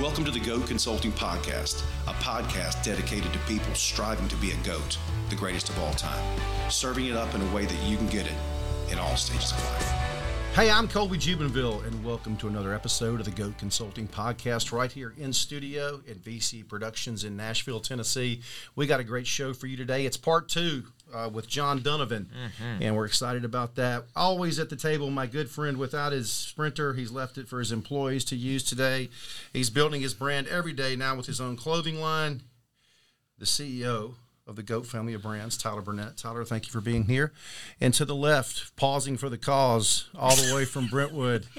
Welcome to the GOAT Consulting Podcast, a podcast dedicated to people striving to be a GOAT, the greatest of all time, serving it up in a way that you can get it in all stages of life. Hey, I'm Colby Jubenville, and welcome to another episode of the GOAT Consulting Podcast right here in studio at VC Productions in Nashville, Tennessee. We got a great show for you today. It's part two uh, with John Dunavan, mm-hmm. and we're excited about that. Always at the table, my good friend without his sprinter, he's left it for his employees to use today. He's building his brand every day now with his own clothing line. The CEO of the GOAT family of brands, Tyler Burnett. Tyler, thank you for being here. And to the left, pausing for the cause, all the way from Brentwood.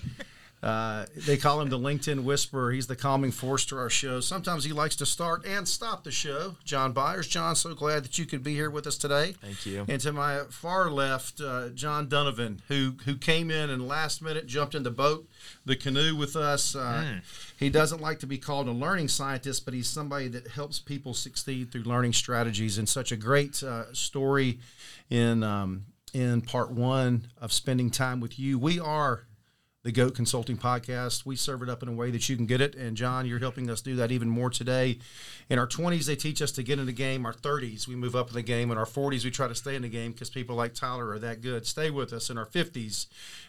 Uh, they call him the LinkedIn Whisperer. He's the calming force to our show. Sometimes he likes to start and stop the show. John Byers. John, so glad that you could be here with us today. Thank you. And to my far left, uh, John Dunavan, who who came in and last minute jumped in the boat, the canoe with us. Uh, mm. He doesn't like to be called a learning scientist, but he's somebody that helps people succeed through learning strategies. And such a great uh, story in um, in part one of spending time with you. We are the GOAT Consulting Podcast. We serve it up in a way that you can get it. And John, you're helping us do that even more today. In our 20s, they teach us to get in the game. Our 30s, we move up in the game. In our 40s, we try to stay in the game because people like Tyler are that good. Stay with us. In our 50s,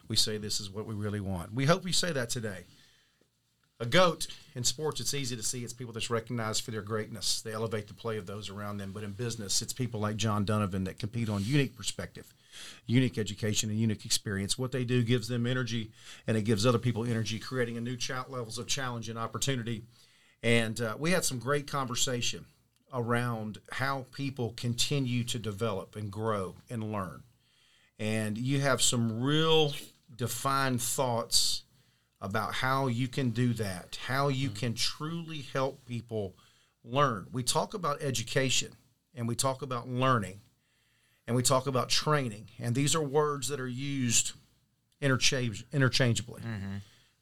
we say this is what we really want. We hope we say that today. A GOAT in sports, it's easy to see. It's people that's recognized for their greatness. They elevate the play of those around them. But in business, it's people like John Dunavan that compete on unique perspective unique education and unique experience. What they do gives them energy, and it gives other people energy, creating a new ch- levels of challenge and opportunity. And uh, we had some great conversation around how people continue to develop and grow and learn. And you have some real defined thoughts about how you can do that, how you mm-hmm. can truly help people learn. We talk about education and we talk about learning and we talk about training, and these are words that are used interchange, interchangeably. Mm-hmm.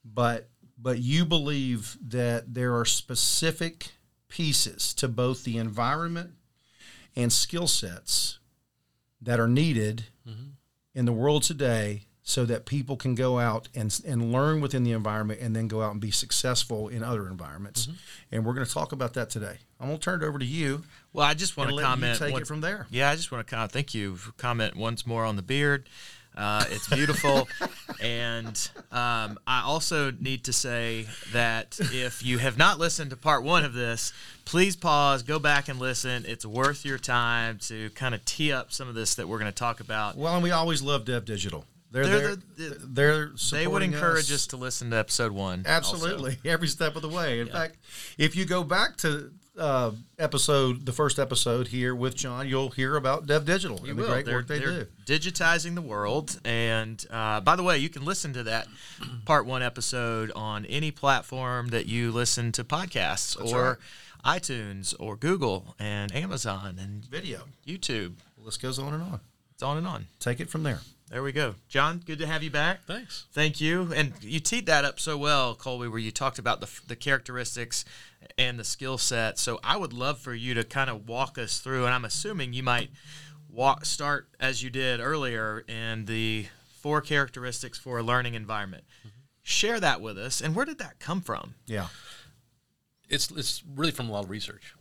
But but you believe that there are specific pieces to both the environment and skill sets that are needed mm-hmm. in the world today so that people can go out and, and learn within the environment and then go out and be successful in other environments. Mm-hmm. And we're going to talk about that today. I'm going to turn it over to you. Well, I just want to comment. take one, it from there. Yeah, I just want to comment. Thank you. Comment once more on the beard. Uh, it's beautiful. and um, I also need to say that if you have not listened to part one of this, please pause, go back and listen. It's worth your time to kind of tee up some of this that we're going to talk about. Well, and we always love Dev Digital. They're, they're, they're, they're they would encourage us. us. to listen to episode one. Absolutely, also. every step of the way. In yeah. fact, if you go back to uh, episode, the first episode here with John, you'll hear about Dev Digital you and will. the great they're, work they do. Digitizing the world. And uh, by the way, you can listen to that part one episode on any platform that you listen to podcasts That's or right. iTunes or Google and Amazon and video, YouTube. Well, this goes on and on. It's on and on. Take it from there. There we go. John, good to have you back. Thanks. Thank you. And you teed that up so well, Colby, where you talked about the, the characteristics and the skill set. So I would love for you to kind of walk us through, and I'm assuming you might walk start as you did earlier in the four characteristics for a learning environment. Mm-hmm. Share that with us. And where did that come from? Yeah. It's, it's really from a lot of research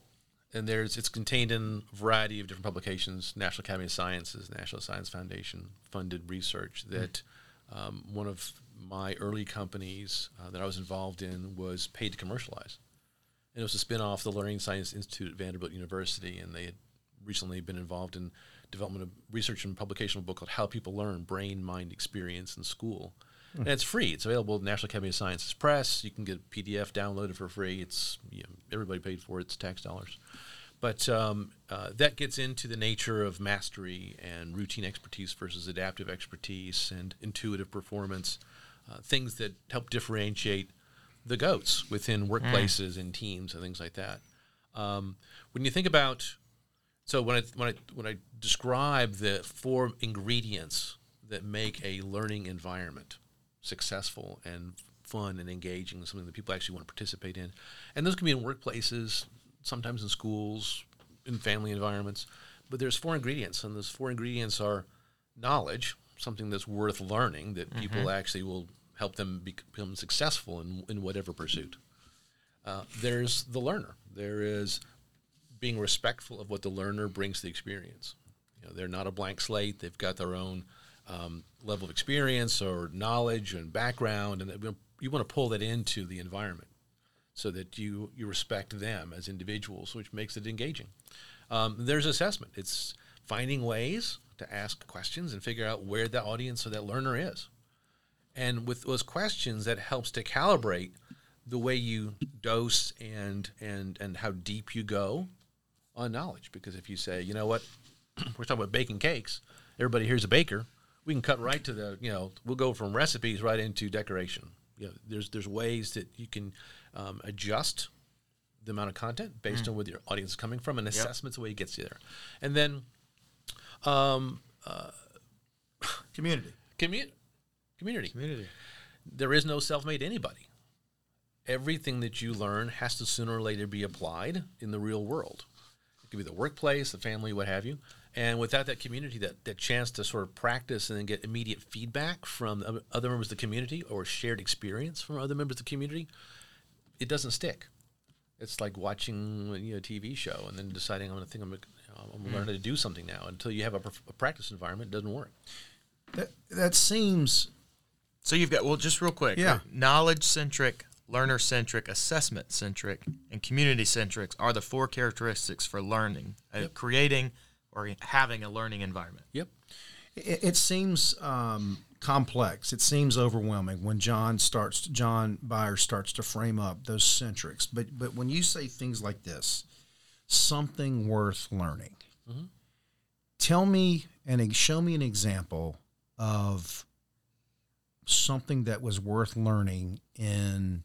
and there's it's contained in a variety of different publications national academy of sciences national science foundation funded research that um, one of my early companies uh, that i was involved in was paid to commercialize. And it was a spin-off of the learning science institute at vanderbilt university and they had recently been involved in development of research and publication of a book called how people learn brain mind experience in school and it's free. It's available at National Academy of Sciences Press. You can get a PDF downloaded for free. It's you know, everybody paid for it. It's tax dollars. But um, uh, that gets into the nature of mastery and routine expertise versus adaptive expertise and intuitive performance, uh, things that help differentiate the goats within workplaces mm. and teams and things like that. Um, when you think about So when I when I when I describe the four ingredients that make a learning environment successful and fun and engaging, something that people actually want to participate in, and those can be in workplaces, sometimes in schools, in family environments. But there's four ingredients, and those four ingredients are knowledge, something that's worth learning that people actually will help them become successful in, in whatever pursuit. Uh, there's the learner. There is being respectful of what the learner brings to the experience. You know, they're not a blank slate. They've got their own um, level of experience or knowledge and background, and you want to pull that into the environment so that you you respect them as individuals, which makes it engaging. Um, there's assessment. It's finding ways to ask questions and figure out where the audience or that learner is. And with those questions, that helps to calibrate the way you dose and and and how deep you go on knowledge. Because if you say, you know what, we're talking about baking cakes, everybody here's a baker. We can cut right to the, you know, we'll go from recipes right into decoration. You know, there's there's ways that you can um, adjust the amount of content based hmm. on where your audience is coming from, and assessment's the way it gets you there. And then um, uh, Community. community, community. Community. there is no self-made anybody. Everything that you learn has to sooner or later be applied in the real world. It could be the workplace, the family, what have you. And without that community, that, that chance to sort of practice and then get immediate feedback from other members of the community or shared experience from other members of the community, it doesn't stick. It's like watching you know, a TV show and then deciding I'm going to think I'm, gonna- you know, I'm going to learn how to do something now. Until you have a, a practice environment, it doesn't work. That, that seems So you've got well, just real quick. Yeah. Knowledge centric, learner centric, assessment centric, and community centric are the four characteristics for learning, uh, creating or having a learning environment. Yep. it, it seems um, complex. It seems overwhelming when John starts. John Byers starts to frame up those centrics. But but when you say things like this, something worth learning. Tell me and show me an example of something that was worth learning in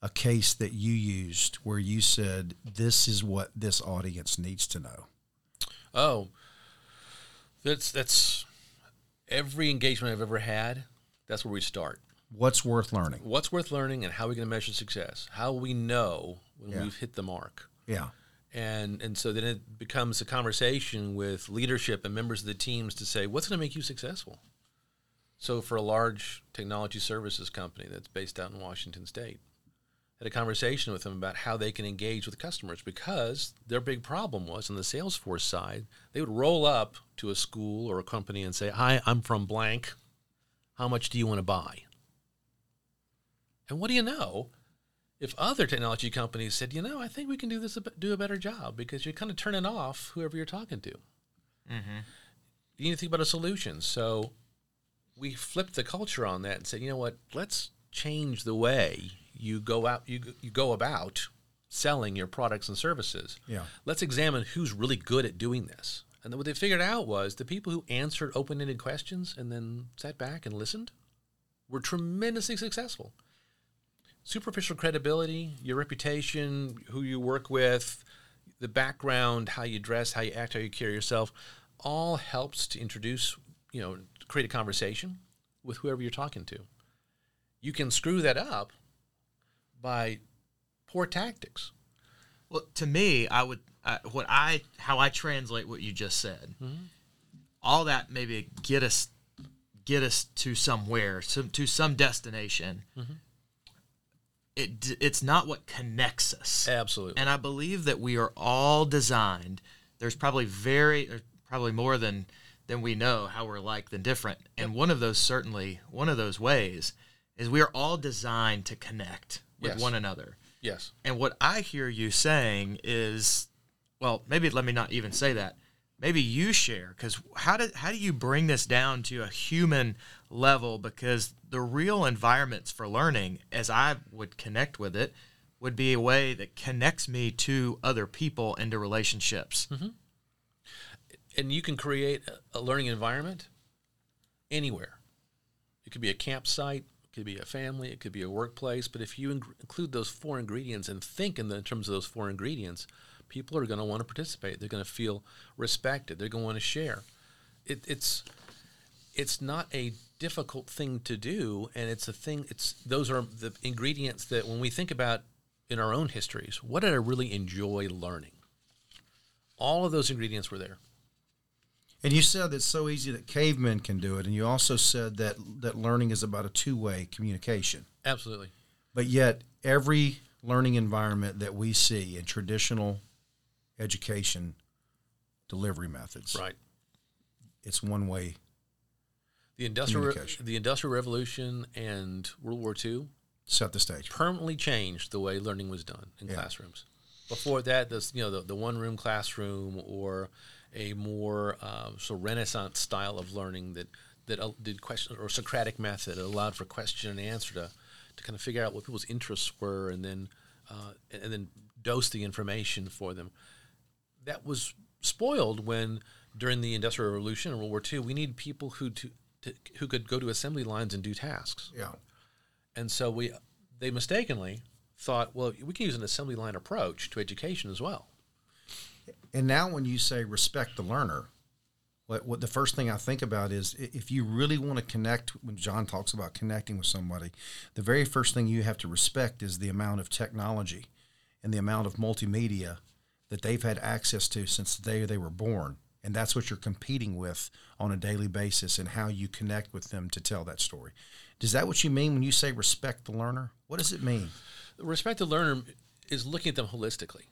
a case that you used where you said this is what this audience needs to know. Oh, that's that's every engagement I've ever had. That's where we start. What's worth learning? What's worth learning, and how are we going to measure success? How we know when Yeah. we've hit the mark, Yeah. and and so then it becomes a conversation with leadership and members of the teams to say what's going to make you successful. So for a large technology services company that's based out in Washington State, had a conversation with them about how they can engage with customers because their big problem was on the Salesforce side, they would roll up to a school or a company and say, "Hi, I'm from blank. How much do you want to buy?" And what do you know? If other technology companies said, "You know, I think we can do this do a better job," because you're kind of turning off whoever you're talking to. Mm-hmm. You need to think about a solution. So we flipped the culture on that and said, you know what? Let's change the way you go out you you go about selling your products and services. Yeah. Let's examine who's really good at doing this. And then what they figured out was the people who answered open-ended questions and then sat back and listened were tremendously successful. Superficial credibility, your reputation, who you work with, the background, how you dress, how you act, how you carry yourself, all helps to introduce, you know, create a conversation with whoever you're talking to. You can screw that up by poor tactics. Well, to me, I would uh, what I how I translate what you just said. All that maybe get us get us to somewhere, some to some destination. It it's not what connects us. Absolutely. And I believe that we are all designed. There's probably very, probably more than than we know how we're like than different. And one of those certainly one of those ways is we are all designed to connect with Yes. one another. yes. And what I hear you saying is, well, maybe let me not even say that. Maybe you share because how do how do you bring this down to a human level? Because the real environments for learning, as I would connect with it, would be a way that connects me to other people and to relationships. Mm-hmm. and you can create a- learning environment anywhere. It could be a campsite, it could be a family, it could be a workplace. But if you include those four ingredients and think in, the, in terms of those four ingredients, people are going to want to participate. They're going to feel respected. They're going to want to share. It, it's it's not a difficult thing to do, and it's a thing. It's those are the ingredients that when we think about in our own histories, what did I really enjoy learning? All of those ingredients were there. And you said it's so easy that cavemen can do it, and you also said that that learning is about a two-way communication. Absolutely. But yet, every learning environment that we see in traditional education delivery methods, Right. it's one way. The industrial Communication. the industrial revolution and World War II Set the stage. permanently changed the way learning was done in Yeah. classrooms. Before that, this you know the, the one room classroom or a more uh, so Renaissance style of learning that that uh, did question or Socratic method it allowed for question and answer to to kind of figure out what people's interests were and then uh, and, then dose the information for them. That was spoiled when during the Industrial Revolution and World War II, we need people who to, to who could go to assembly lines and do tasks. Yeah. And so we they mistakenly thought, well, we can use an assembly line approach to education as well. And now, when you say respect the learner, what, what the first thing I think about is if you really want to connect, when John talks about connecting with somebody, the very first thing you have to respect is the amount of technology and the amount of multimedia that they've had access to since the day they were born. And that's what you're competing with on a daily basis and how you connect with them to tell that story. Is that what you mean when you say respect the learner? What does it mean? Respect the learner is looking at them holistically.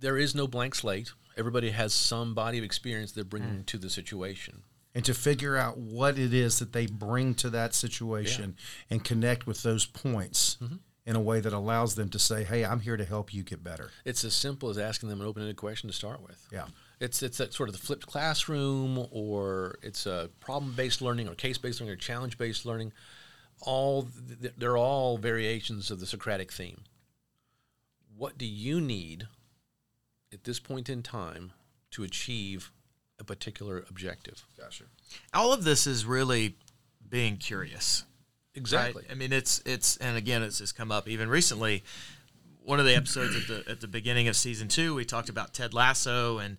There is no blank slate. Everybody has some body of experience they're bringing mm. to the situation. and to figure out what it is that they bring to that situation and connect with those points mm-hmm. in a way that allows them to say, "Hey, I'm here to help you get better." It's as simple as asking them an open-ended question to start with. Yeah. It's it's that sort of the flipped classroom, or it's a problem-based learning, or case-based learning, or challenge-based learning. All th- they're all variations of the Socratic theme. What do you need at this point in time to achieve a particular objective? Gotcha. All of this is really being curious. Exactly. Right? I mean, it's it's and again, it's just come up even recently. One of the episodes at the at the beginning of season two, we talked about Ted Lasso, and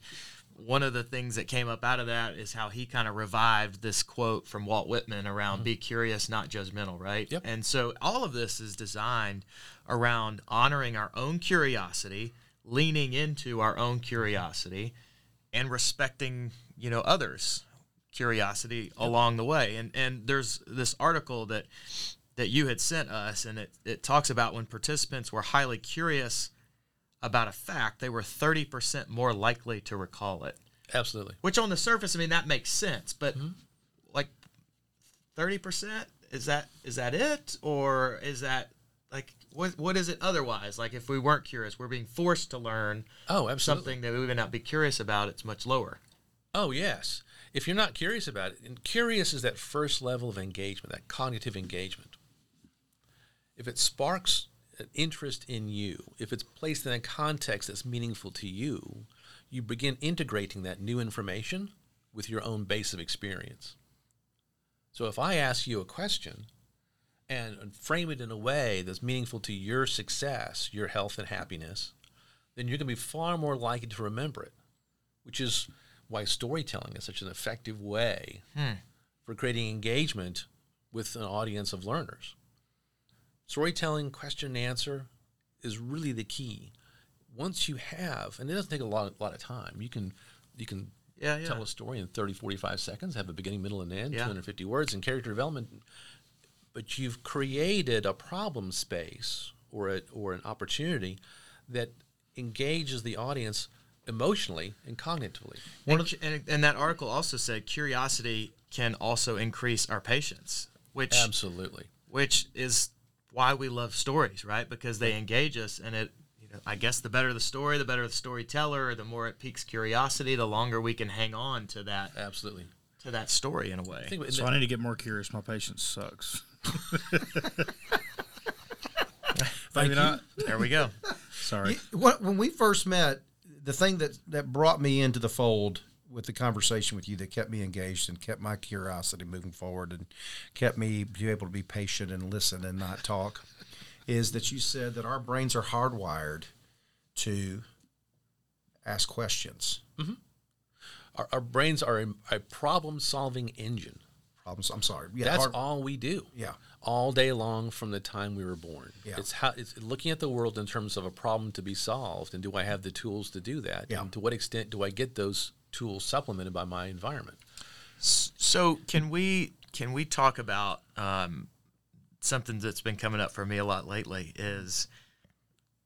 one of the things that came up out of that is how he kind of revived this quote from Walt Whitman around mm-hmm. "Be curious, not judgmental." Right. Yep. And so all of this is designed around honoring our own curiosity, leaning into our own curiosity, and respecting you know others curiosity along the way. And and there's this article that that you had sent us and it, it talks about when participants were highly curious about a fact they were 30% more likely to recall it. Absolutely. which on the surface i mean that makes sense but mm-hmm. like 30% is that is that it? Or is that like what what is it otherwise like if we weren't curious we're being forced to learn Oh, absolutely. something that we would not be curious about it's much lower Oh, yes. If you're not curious about it, and curious is that first level of engagement, that cognitive engagement. If it sparks an interest in you, if it's placed in a context that's meaningful to you, you begin integrating that new information with your own base of experience. So if I ask you a question and frame it in a way that's meaningful to your success, your health and happiness, then you're going to be far more likely to remember it, which is why storytelling is such an effective way hmm. for creating engagement with an audience of learners. Storytelling, question and answer, is really the key. Once you have, and it doesn't take a lot, lot of time, you can you can Yeah, yeah. tell a story in 30, 45 seconds, have a beginning, middle, and end, Yeah. 250 words, and character development. But you've created a problem space or a, or an opportunity that engages the audience emotionally and cognitively. and, and, and that article also said curiosity can also increase our patience, which Absolutely. which is why we love stories, right? Because they engage us, and it. You know, I guess the better the story, the better the storyteller, the more it piques curiosity, the longer we can hang on to that Absolutely. to that story in a way. So I need to get more curious. My patience sucks. Maybe not. There we go. Sorry. When when we first met, the thing that that brought me into the fold with the conversation with you that kept me engaged and kept my curiosity moving forward and kept me be able to be patient and listen and not talk is that you said that our brains are hardwired to ask questions. Mm-hmm. Our, our brains are a, a problem-solving engine. Problems. I'm sorry. Yeah, That's hard- all we do. Yeah. All day long from the time we were born. Yeah. It's how it's looking at the world in terms of a problem to be solved, and do I have the tools to do that? Yeah. And to what extent do I get those tools supplemented by my environment? So can we can we talk about um, something that's been coming up for me a lot lately is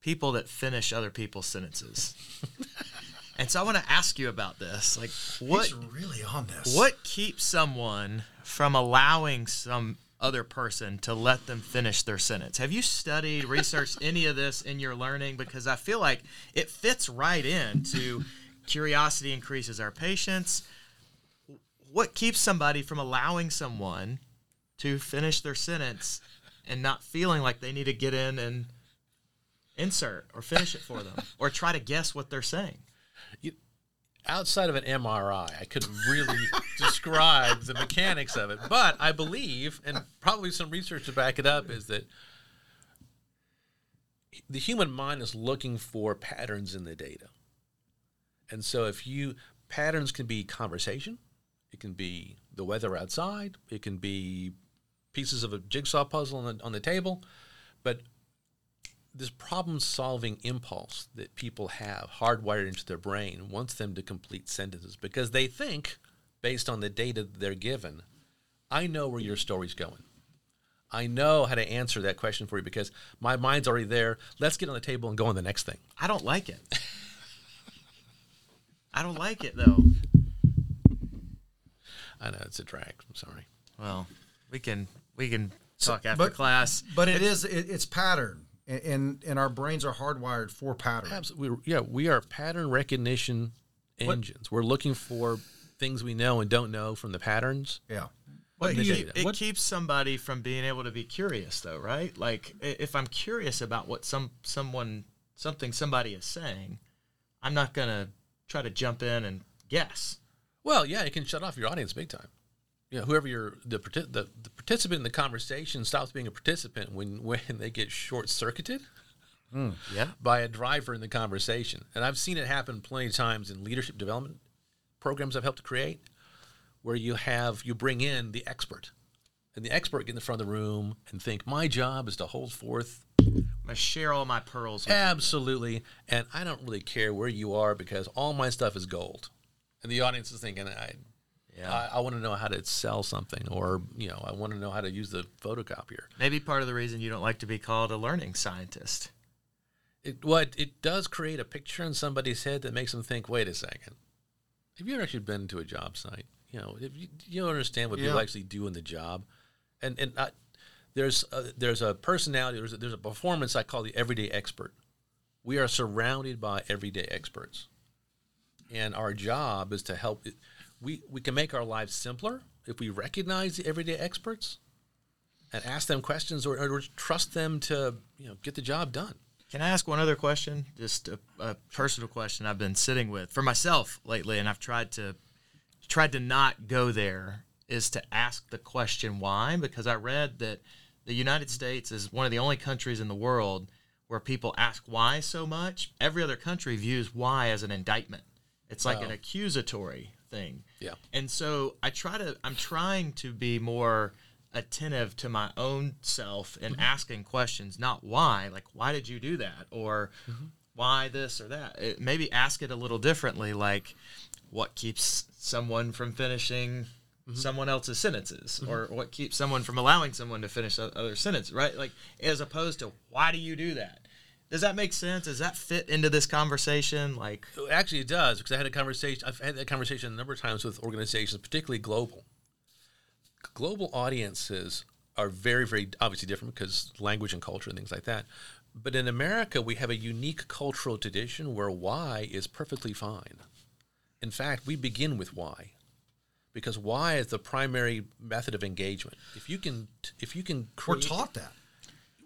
people that finish other people's sentences. and so I want to ask you about this. Like what He's really on this. what keeps someone from allowing some other person to let them finish their sentence? Have you studied, researched any of this in your learning? Because I feel like it fits right into curiosity increases our patience. What keeps somebody from allowing someone to finish their sentence and not feeling like they need to get in and insert or finish it for them or try to guess what they're saying? Outside of an MRI, I couldn't really describe the mechanics of it. But I believe, and probably some research to back it up, is that the human mind is looking for patterns in the data. And so if you patterns can be conversation, it can be the weather outside, it can be pieces of a jigsaw puzzle on the, on the table, but this problem solving impulse that people have hardwired into their brain wants them to complete sentences because they think, based on the data they're given, I know where your story's going. I know how to answer that question for you because my mind's already there. Let's get on the table and go on the next thing. I don't like it. I don't like it though. I know it's a drag. I'm sorry. Well, we can we can talk after but- class. But it is it, it's pattern, and, and and our brains are hardwired for pattern. Absolutely. We, yeah, we are pattern recognition engines. We're looking for things we know and don't know from the patterns. Yeah. What in do the you- it What- keeps somebody from being able to be curious, though, right? Like if I'm curious about what some someone something somebody is saying, I'm not gonna try to jump in and guess. Well, yeah, it can shut off your audience big time. You know, whoever you're the, the the participant in the conversation stops being a participant when when they get short circuited hmm, Yeah. by a driver in the conversation. And I've seen it happen plenty of times in leadership development programs I've helped to create, where you have you bring in the expert, and the expert get in the front of the room and think, my job is to hold forth I'm gonna share all my pearls. With you. Absolutely. And I don't really care where you are because all my stuff is gold. And the audience is thinking, I, Yeah. I, I want to know how to sell something, or you know, I want to know how to use the photocopier. Maybe part of the reason you don't like to be called a learning scientist. It what it does create a picture in somebody's head that makes them think, wait a second, have you ever actually been to a job site? You know, if you, you don't understand what people actually do in the job, and and I, there's a, there's a personality, there's a, there's a performance I call the everyday expert. We are surrounded by everyday experts, and our job is to help. We we can make our lives simpler if we recognize the everyday experts, and ask them questions or, or trust them to you know get the job done. Can I ask one other question? Just a, a personal question I've been sitting with for myself lately, and I've tried to tried to not go there. Is to ask the question why? Because I read that the United States is one of the only countries in the world where people ask why so much. Every other country views why as an indictment. It's like an accusatory thing. Yeah. And so I try to I'm trying to be more attentive to my own self and mm-hmm. asking questions, not why, like why did you do that or mm-hmm. why this or that. It, maybe ask it a little differently, like what keeps someone from finishing mm-hmm. someone else's sentences or what keeps someone from allowing someone to finish other sentences, right? Like as opposed to why do you do that? Does that make sense? Does that fit into this conversation? Like, Actually, it does because I had a conversation. I've had that conversation a number of times with organizations, particularly global. Global audiences are very, very obviously different because language and culture and things like that. But in America, we have a unique cultural tradition where why is perfectly fine. In fact, we begin with why, because why is the primary method of engagement. If you can, if you can, We're taught that.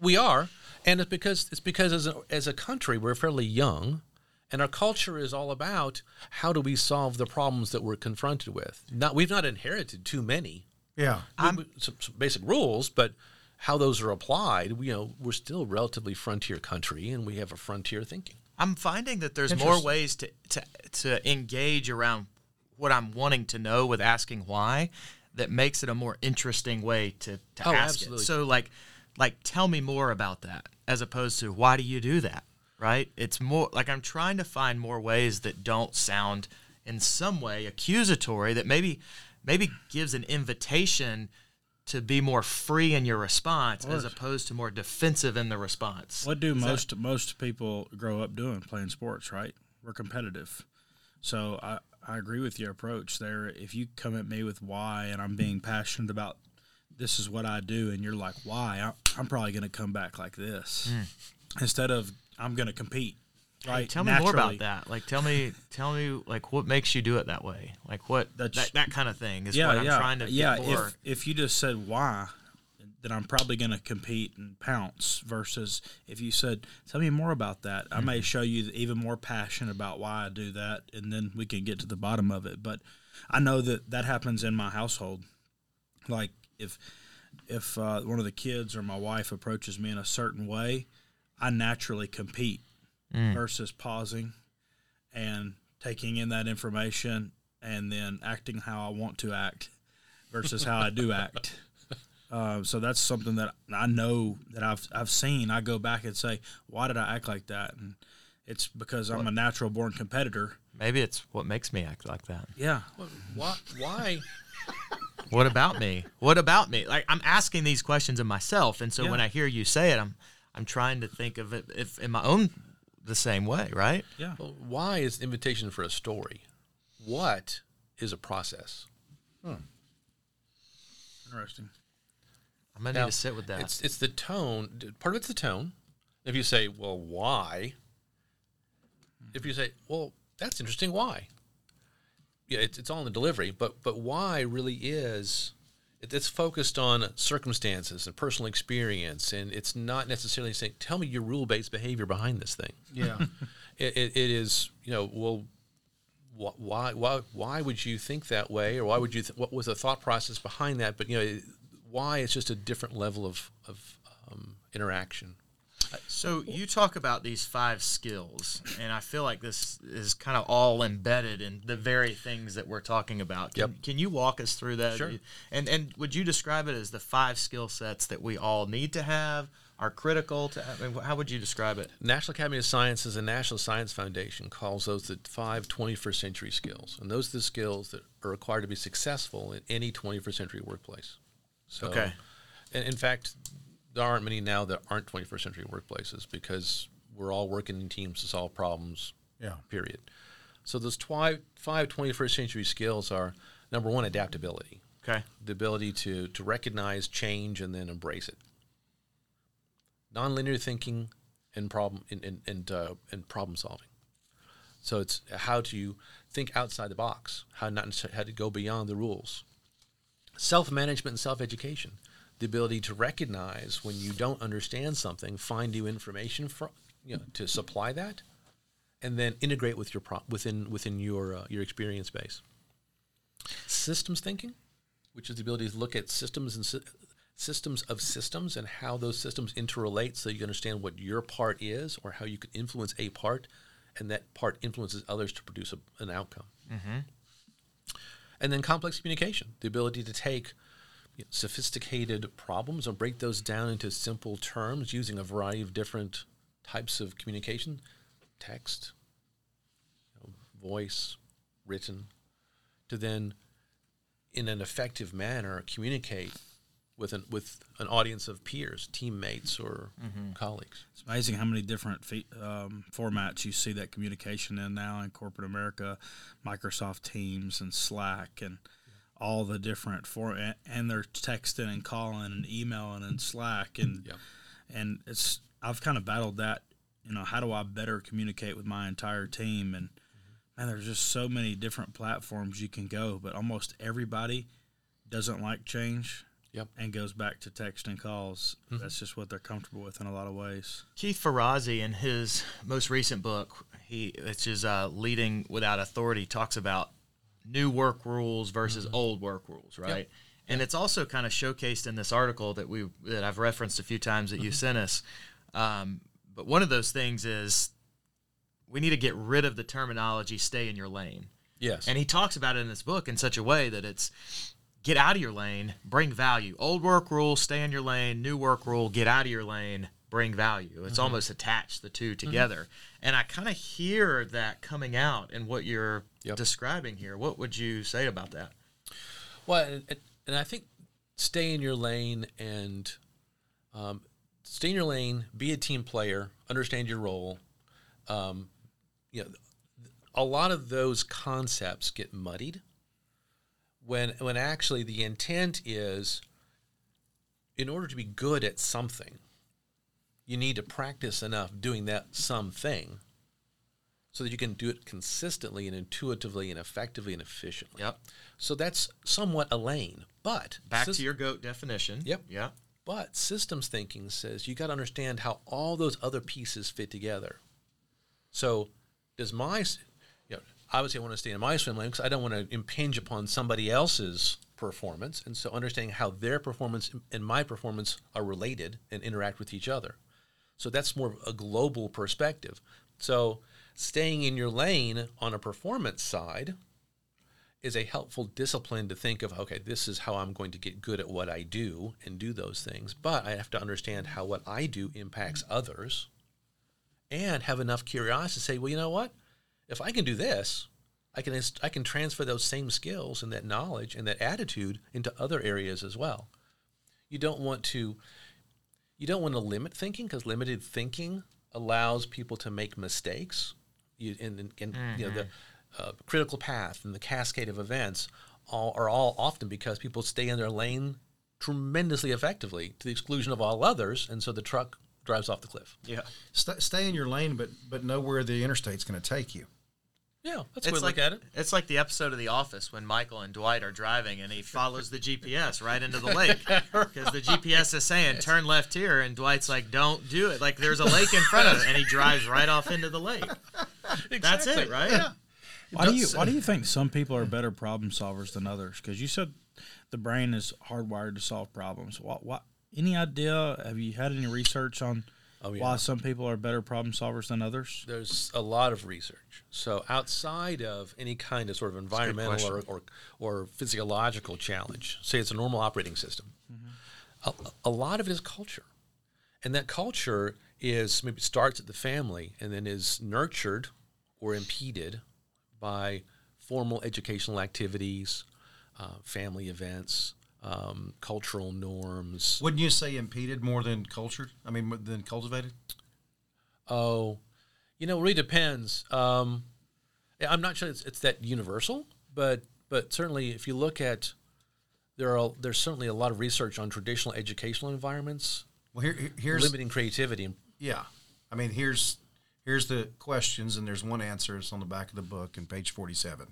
we are, and it's because it's because as a, as a country we're fairly young, and our culture is all about how do we solve the problems that we're confronted with. Not we've not inherited too many Yeah. we- we- some, some basic rules, but how those are applied, we, you know, we're still a relatively frontier country, and we have a frontier thinking. I'm finding that there's more ways to, to to engage around what I'm wanting to know with asking why that makes it a more interesting way to, to Oh, ask absolutely. it. So like like tell me more about that as opposed to why do you do that? Right? It's more like I'm trying to find more ways that don't sound in some way accusatory that maybe maybe gives an invitation to be more free in your response as opposed to more defensive in the response. What do most most people grow up doing? Playing sports, right? We're competitive. So I, I agree with your approach there. If you come at me with why and I'm being passionate about this is what I do, and you're like, why? I- I'm probably going to come back like this instead of I'm going to compete. Right? Tell me more about that. Like, tell me, tell me, like, what makes you do it that way? Like, what That's- that, that kind of thing is yeah, what I'm yeah, trying to yeah. If if you just said why, then I'm probably going to compete and pounce. Versus if you said, "Tell me more about that," I Mm-hmm. may show you even more passion about why I do that, and then we can get to the bottom of it. But I know that that happens in my household. Like if if uh, one of the kids or my wife approaches me in a certain way, I naturally compete Mm. versus pausing and taking in that information and then acting how I want to act versus how I do act. Uh, so that's something that I know that I've I've seen. I go back and say, why did I act like that? And it's because I'm a natural born competitor. Maybe it's what makes me act like that. Yeah, Why? Why? What about me? What about me? Like, I'm asking these questions of myself, and so Yeah. when I hear you say it, I'm I'm trying to think of it if in my own the same way, right? yeah. Well, why is invitation for a story? What is a process? Hmm. Interesting. I'm gonna Now, need to sit with that. It's it's the tone. Part of it's the tone. If you say, "Well, why?" If you say, "Well, that's interesting. Why?" Yeah, it's, it's all in the delivery, but but why really is it, it's focused on circumstances and personal experience, and it's not necessarily saying, "Tell me your rule based behavior behind this thing." Yeah. it, it, it is you know well wh- why why why would you think that way or why would you th- what was the thought process behind that but you know why it's just a different level of of um, interaction So you talk about these five skills, and I feel like this is kind of all embedded in the very things that we're talking about. Can, Yep. can you walk us through that? Sure. And and would you describe it as the five skill sets that we all need to have, are critical to? I mean, how would you describe it? National Academy of Sciences and National Science Foundation calls those the five 21st century skills and those are the skills that are required to be successful in any 21st century workplace so Okay. and in fact there aren't many now that aren't 21st century workplaces because we're all working in teams to solve problems Yeah. period. So those twi- five 21st century skills are number one, adaptability, Okay. the ability to, to recognize change and then embrace it. Nonlinear thinking and problem and, and, and, uh, and problem solving. So it's how to think outside the box, how not how to go beyond the rules. Self management and self education, the ability to recognize when you don't understand something, find new information from you know to supply that, and then integrate with your pro- within within your uh, your experience base. Systems thinking, which is the ability to look at systems and sy- systems of systems and how those systems interrelate, so you understand what your part is or how you can influence a part, and that part influences others to produce a, an outcome. And then complex communication, the ability to take sophisticated problems. And break those down into simple terms using a variety of different types of communication. Text, you know, voice, written to then, in an effective manner, communicate with an, with an audience of peers, teammates, or colleagues. It's amazing how many different fe- um, formats you see that communication in now in corporate America, Microsoft Teams and Slack and all the different for and they're texting and calling and emailing and Slack and Yep. and it's I've kind of battled that. You know, how do I better communicate with my entire team? And man, there's just so many different platforms you can go, but almost everybody doesn't like change. Yep. And goes back to text and calls. That's just what they're comfortable with in a lot of ways. Keith Ferrazzi, in his most recent book, he which is uh, "Leading Without Authority," talks about new work rules versus mm-hmm. old work rules, right? And it's also kind of showcased in this article that we that I've referenced a few times that you mm-hmm. sent us. Um, but one of those things is we need to get rid of the terminology "stay in your lane." Yes. And he talks about it in this book in such a way that it's get out of your lane, bring value. Old work rule, stay in your lane. New work rule, get out of your lane, bring value. It's mm-hmm. almost attached the two together. And I kind of hear that coming out in what you're Yep. describing here. What would you say about that? Well, and, I think stay in your lane and um, stay in your lane, be a team player, understand your role. Um, you know, a lot of those concepts get muddied when when actually the intent is in order to be good at something, you need to practice enough doing that something so that you can do it consistently and intuitively and effectively and efficiently. Yep. So that's somewhat a lane, but Back sys- to your goat definition. Yep. Yeah. But systems thinking says you got to understand how all those other pieces fit together. So, does my, you know, obviously I want to stay in my swim lane because I don't want to impinge upon somebody else's performance, and so understanding how their performance and my performance are related and interact with each other. So that's more of a global perspective. So, staying in your lane on a performance side is a helpful discipline to think of okay this is how i'm going to get good at what i do and do those things. But i have to understand how what i do impacts others and have enough curiosity to say well you know what? If i can do this i can i can transfer those same skills and that knowledge and that attitude into other areas as well. You don't want to you don't want to limit thinking because limited thinking allows people to make mistakes you, and, and, and you know the uh, critical path and the cascade of events all are all often because people stay in their lane tremendously effectively to the exclusion of all others, and so the truck drives off the cliff. Yeah. St- stay in your lane, but but know where the interstate's going to take you. Yeah, that's a way It's to like look at it. It's like the episode of The Office when Michael and Dwight are driving and he follows the GPS right into the lake because the GPS is saying turn left here and Dwight's like don't do it like there's a lake in front of it and he drives right off into the lake. That's it, right? Why do you Why do you think some people are better problem solvers than others? Because you said the brain is hardwired to solve problems. What? What? Any idea? Have you had any research on Oh, yeah. why some people are better problem solvers than others? There's a lot of research. So outside of any kind of sort of environmental or, or, or physiological challenge, say it's a normal operating system, a, a lot of it is culture. And that culture is maybe starts at the family and then is nurtured or impeded by formal educational activities, uh, family events, um, cultural norms. Wouldn't you say impeded more than cultured? I mean, than cultivated. Oh, you know, it really depends. Um, I'm not sure it's, it's that universal, but but certainly if you look at there are there's certainly a lot of research on traditional educational environments Well, here here- here's limiting creativity. Yeah. I mean, here's here's the questions, and there's one answer. It's on the back of the book, in page forty-seven.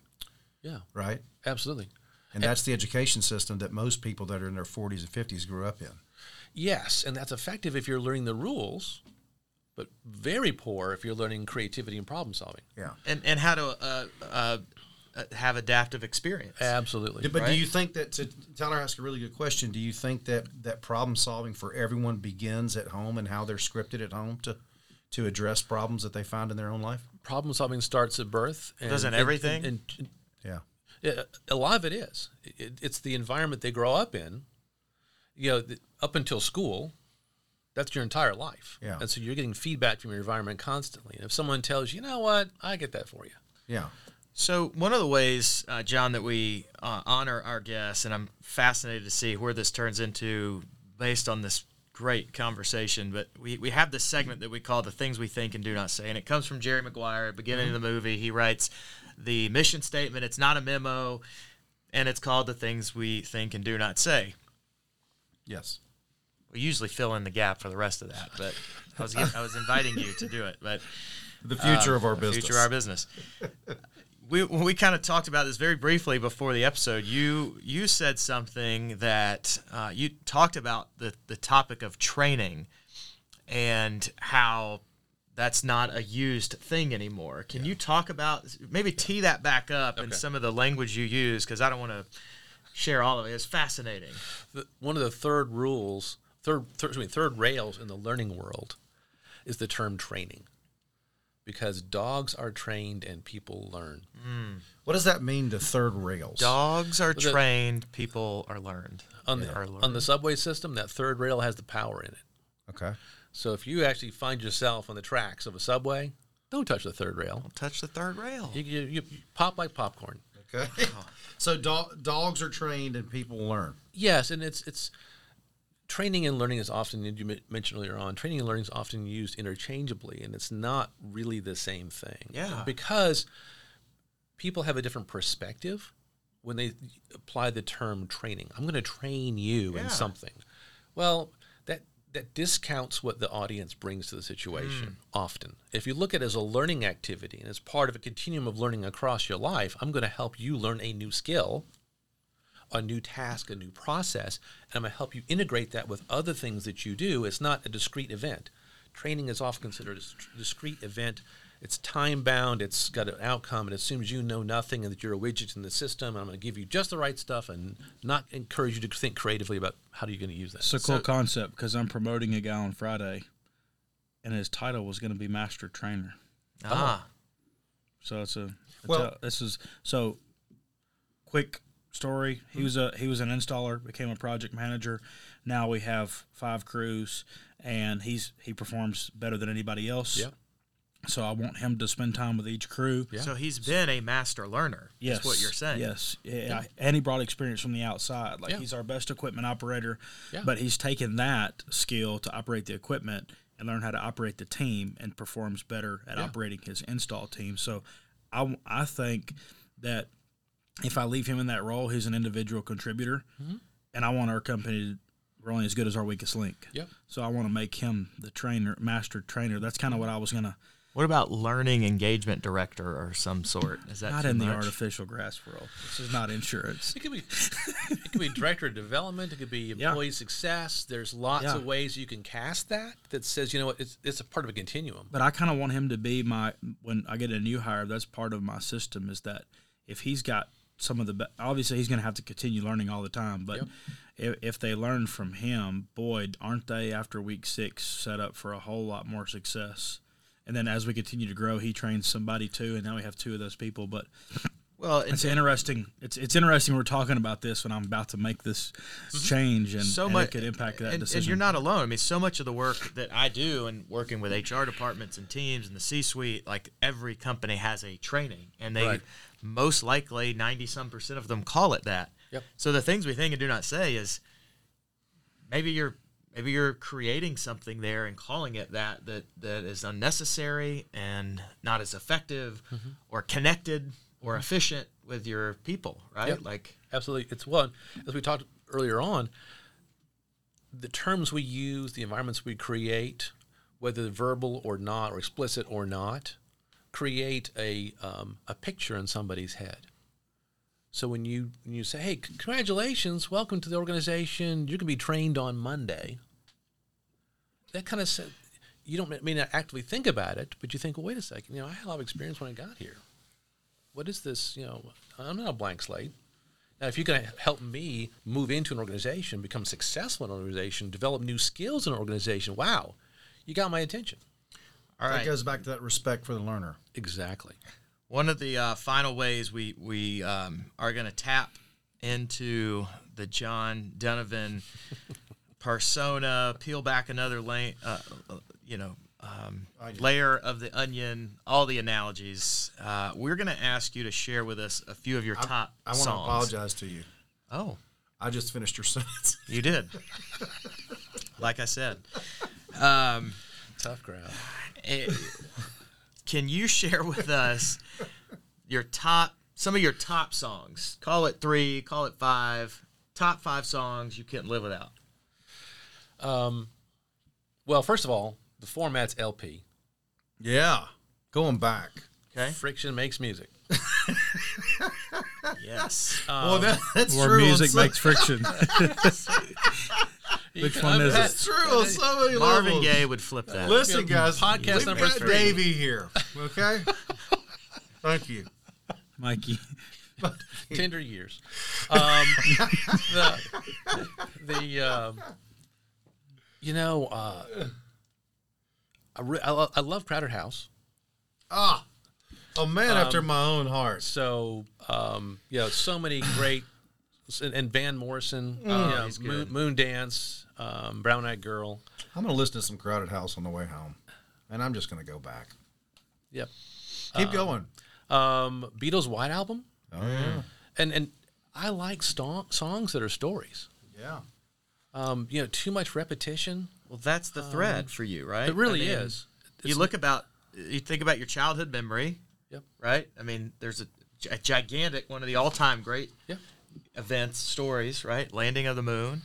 yeah, Right. absolutely. And that's the education system that most people that are in their 40s and 50s grew up in. Yes, and that's effective if you're learning the rules, but very poor if you're learning creativity and problem solving. Yeah. And and how to uh, uh, uh, have adaptive experience. Absolutely. But do you think that to, Tyler asked a really good question? Do you think that that problem solving for everyone begins at home and how they're scripted at home to to address problems that they find in their own life? problem solving starts at birth. And, Doesn't and- everything? and- and Yeah. Yeah, a lot of it is. It, it's the environment they grow up in. You know, th- up until school, that's your entire life. Yeah. And so you're getting feedback from your environment constantly. And if someone tells you, you know what, I get that for you. Yeah. So one of the ways, uh, John, that we uh, honor our guests, and I'm fascinated to see where this turns into based on this great conversation. But we, we have this segment that we call the things we think and do not say, and it comes from Jerry Maguire at the beginning of the movie. He writes the mission statement. It's not a memo, and it's called the things we think and do not say. Yes. We usually fill in the gap for the rest of that, but I was I was inviting you to do it, but. The future of our the business. Future of our business. we we kind of talked about this very briefly before the episode. You you said something that uh, you talked about the the topic of training and how that's not a used thing anymore. Can you talk about maybe tee that back up and some of the language you use because I don't want to share all of it. It's fascinating. The, one of the third rules, third, third, excuse me, third rails in the learning world is the term training. because dogs are trained and people learn. Hmm. What does that mean to third rails? Dogs are the- trained, people are learned. On the, Are on the subway system, that third rail has the power in it. Okay. So if you actually find yourself on the tracks of a subway, don't touch the third rail. Don't touch the third rail. You, you, you pop like popcorn. Okay. so do- dogs are trained and people learn. Yes, and it's it's training and learning is often you mentioned earlier on. Training and learning is often used interchangeably, and it's not really the same thing. Yeah. because people have a different perspective when they apply the term training. I'm going to train you Yeah. in something. Well, that discounts what the audience brings to the situation hmm. often. If you look at it as a learning activity and as part of a continuum of learning across your life, I'm going to help you learn a new skill a new task, a new process, and I'm going to help you integrate that with other things that you do. It's not a discrete event. Training is often considered a discrete event. It's time bound, it's got an outcome, and as soon as you know nothing and that you're a widget in the system, I'm going to give you just the right stuff and not encourage you to think creatively about how are you going to use that. It's a cool concept because I'm promoting a guy on Friday, and his title was going to be Master Trainer. Ah, So it's a it's Well- a- this is so quick story. He was a he was an installer, became a project manager. Now we have five crews, and he's he performs better than anybody else. Yeah. So I want him to spend time with each crew. so he's been a master learner. Yes, is what you're saying. Yes, yeah, and he brought experience from the outside. Like Yeah. he's our best equipment operator, Yeah. but he's taken that skill to operate the equipment and learn how to operate the team, and performs better at operating his install team. So, I I think that if I leave him in that role, he's an individual contributor, Mm-hmm. and I want our company. to We're only as good as our weakest link. Yep. So I want to make him the trainer, master trainer. That's kind of what I was gonna. What about learning engagement director or some sort? Is that Not too in the artificial grass world. This is not insurance. It could be it could be director of development. It could be Yeah. employee success. There's lots Yeah. of ways you can cast that. That says you know what it's it's a part of a continuum. But I kind of want him to be my when I get a new hire. That's part of my system is that if he's got some of the be- obviously he's going to have to continue learning all the time. But if, if they learn from him, boy, aren't they after week six set up for a whole lot more success? And then as we continue to grow, he trains somebody too, and now we have two of those people. But Well, it's interesting. It's it's interesting we're talking about this when I'm about to make this mm-hmm. change, and, so and much it could impact that and, decision. And you're not alone. I mean, so much of the work that I do and working with HR departments and teams and the C-suite, like every company has a training, and they Right. most likely ninety some percent of them call it that. Yep. So the things we think and do not say is maybe you're maybe you're creating something there and calling it that that that is unnecessary and not as effective Mm-hmm. or connected or efficient with your people, right? Yep. Like Absolutely. It's one, as we talked earlier on, the terms we use, the environments we create, whether verbal or not, or explicit or not, create a, um, a picture in somebody's head. So when you, when you say, hey, congratulations, welcome to the organization, you can be trained on Monday, that kind of said, you don't may not actively think about it, but you think, well, wait a second, you know, I had a lot of experience when I got here. What is this? You know, I'm not a blank slate. Now, if you're going to help me move into an organization, become successful in an organization, develop new skills in an organization, wow, you got my attention. All right. That goes back to that respect for the learner. Exactly. One of the uh, final ways we we um, are going to tap into the John Dunavan persona, peel back another lane, uh, uh, you know, um, layer of the onion, all the analogies. Uh, we're going to ask you to share with us a few of your top I want to apologize to you. Oh, I just finished your sentence. you did. like I said. Um, Tough crowd. eh, can you share with us your top some of your top songs call it three call it five top five songs you couldn't live without Um, Well, first of all, the format's LP. Yeah, going back. okay Friction makes music. yes well, that, that's Where true. on music makes friction. Which one is it? That's true on so many marvin levels. gaye would flip that Listen, guys, Podcast we've number got three. Davey here. Okay, thank you. Mikey. Tender years. Um, the, the um, you know, uh, I, re- I, lo- I love Crowded House. Ah, a man after my own heart. So, um, you know, so many great, and, and Van Morrison, you know, he's Moon. Moon Dance, um, Brown Eyed Girl. I'm going to listen to some Crowded House on the way home, and I'm just going to go back. Yep. Keep going. Um, Beatles White Album. Oh yeah, And and I like sto- songs that are stories. yeah. Um, you know, too much repetition. Well, that's the thread for you, right? It really I mean, is. You It's- look about, you think about your childhood memory, Yep. right? I mean, there's a, a gigantic, one of the all-time great Yeah. Events, stories, right? Landing of the moon,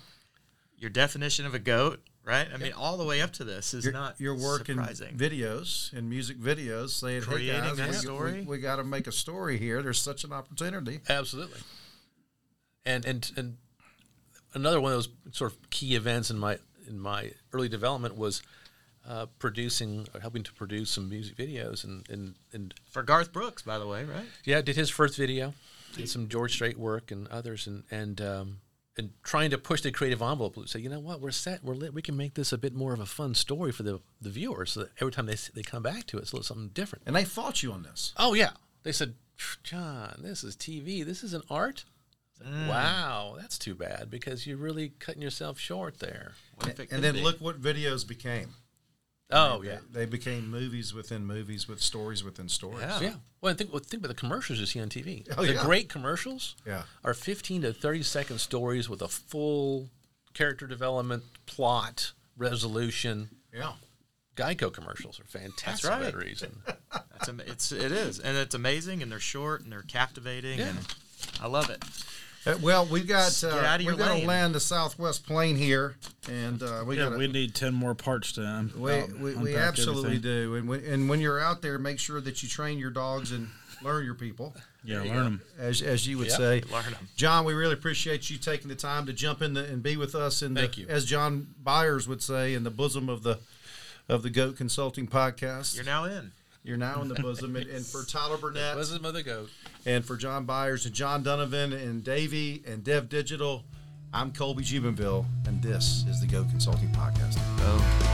your definition of a goat, right? I mean, all the way up to this is You're, not your work working surprising. videos and music videos, saying, "Hey Creating guys, that we, story? we, got to make a story here. There's such an opportunity." Absolutely. And and and another one of those sort of key events in my in my early development was uh, producing, or helping to produce some music videos, and and and For Garth Brooks, by the way, right? yeah, did his first video, did some George Strait work and others, and and um, and trying to push the creative envelope. Say, you know what, we're set, we're lit, we can make this a bit more of a fun story for the the viewers, so that every time they they come back to it, it's a little something different. And they fought you on this. Oh yeah, they said, John, this is TV. This isn't art. I said, Wow, that's too bad because you're really cutting yourself short there. What if it And then be? look what videos became. Oh yeah, They became movies within movies with stories within stories. Yeah. yeah. Well, think well, think about the commercials you see on TV. Oh, the yeah. great commercials Yeah. are 15 to 30 second stories with a full character development, plot, resolution. Yeah. Geico commercials are fantastic right. for that reason. That's am- it's it is, and it's amazing, and they're short and they're captivating, and I love it. Uh, well, we've got uh, we're your gonna land the Southwest Plane here, and uh, we Yeah, got we need ten more parts to um, we, we, we absolutely everything. do. And when, and when you're out there, make sure that you train your dogs and learn your people, Yeah, learn them. as as you would Yeah. say. Learn 'em. John, we really appreciate you taking the time to jump in the, and be with us in Thank the, you. as John Byers would say, in the bosom of the of the Goat Consulting Podcast. You're now in. You're now in the bosom, and, and for Tyler Burnett, Was it Mother Goat? and for John Byers and John Dunavan and Davey and Dev Digital, I'm Colby Jubenville, and this is the Goat Consulting Podcast. Oh.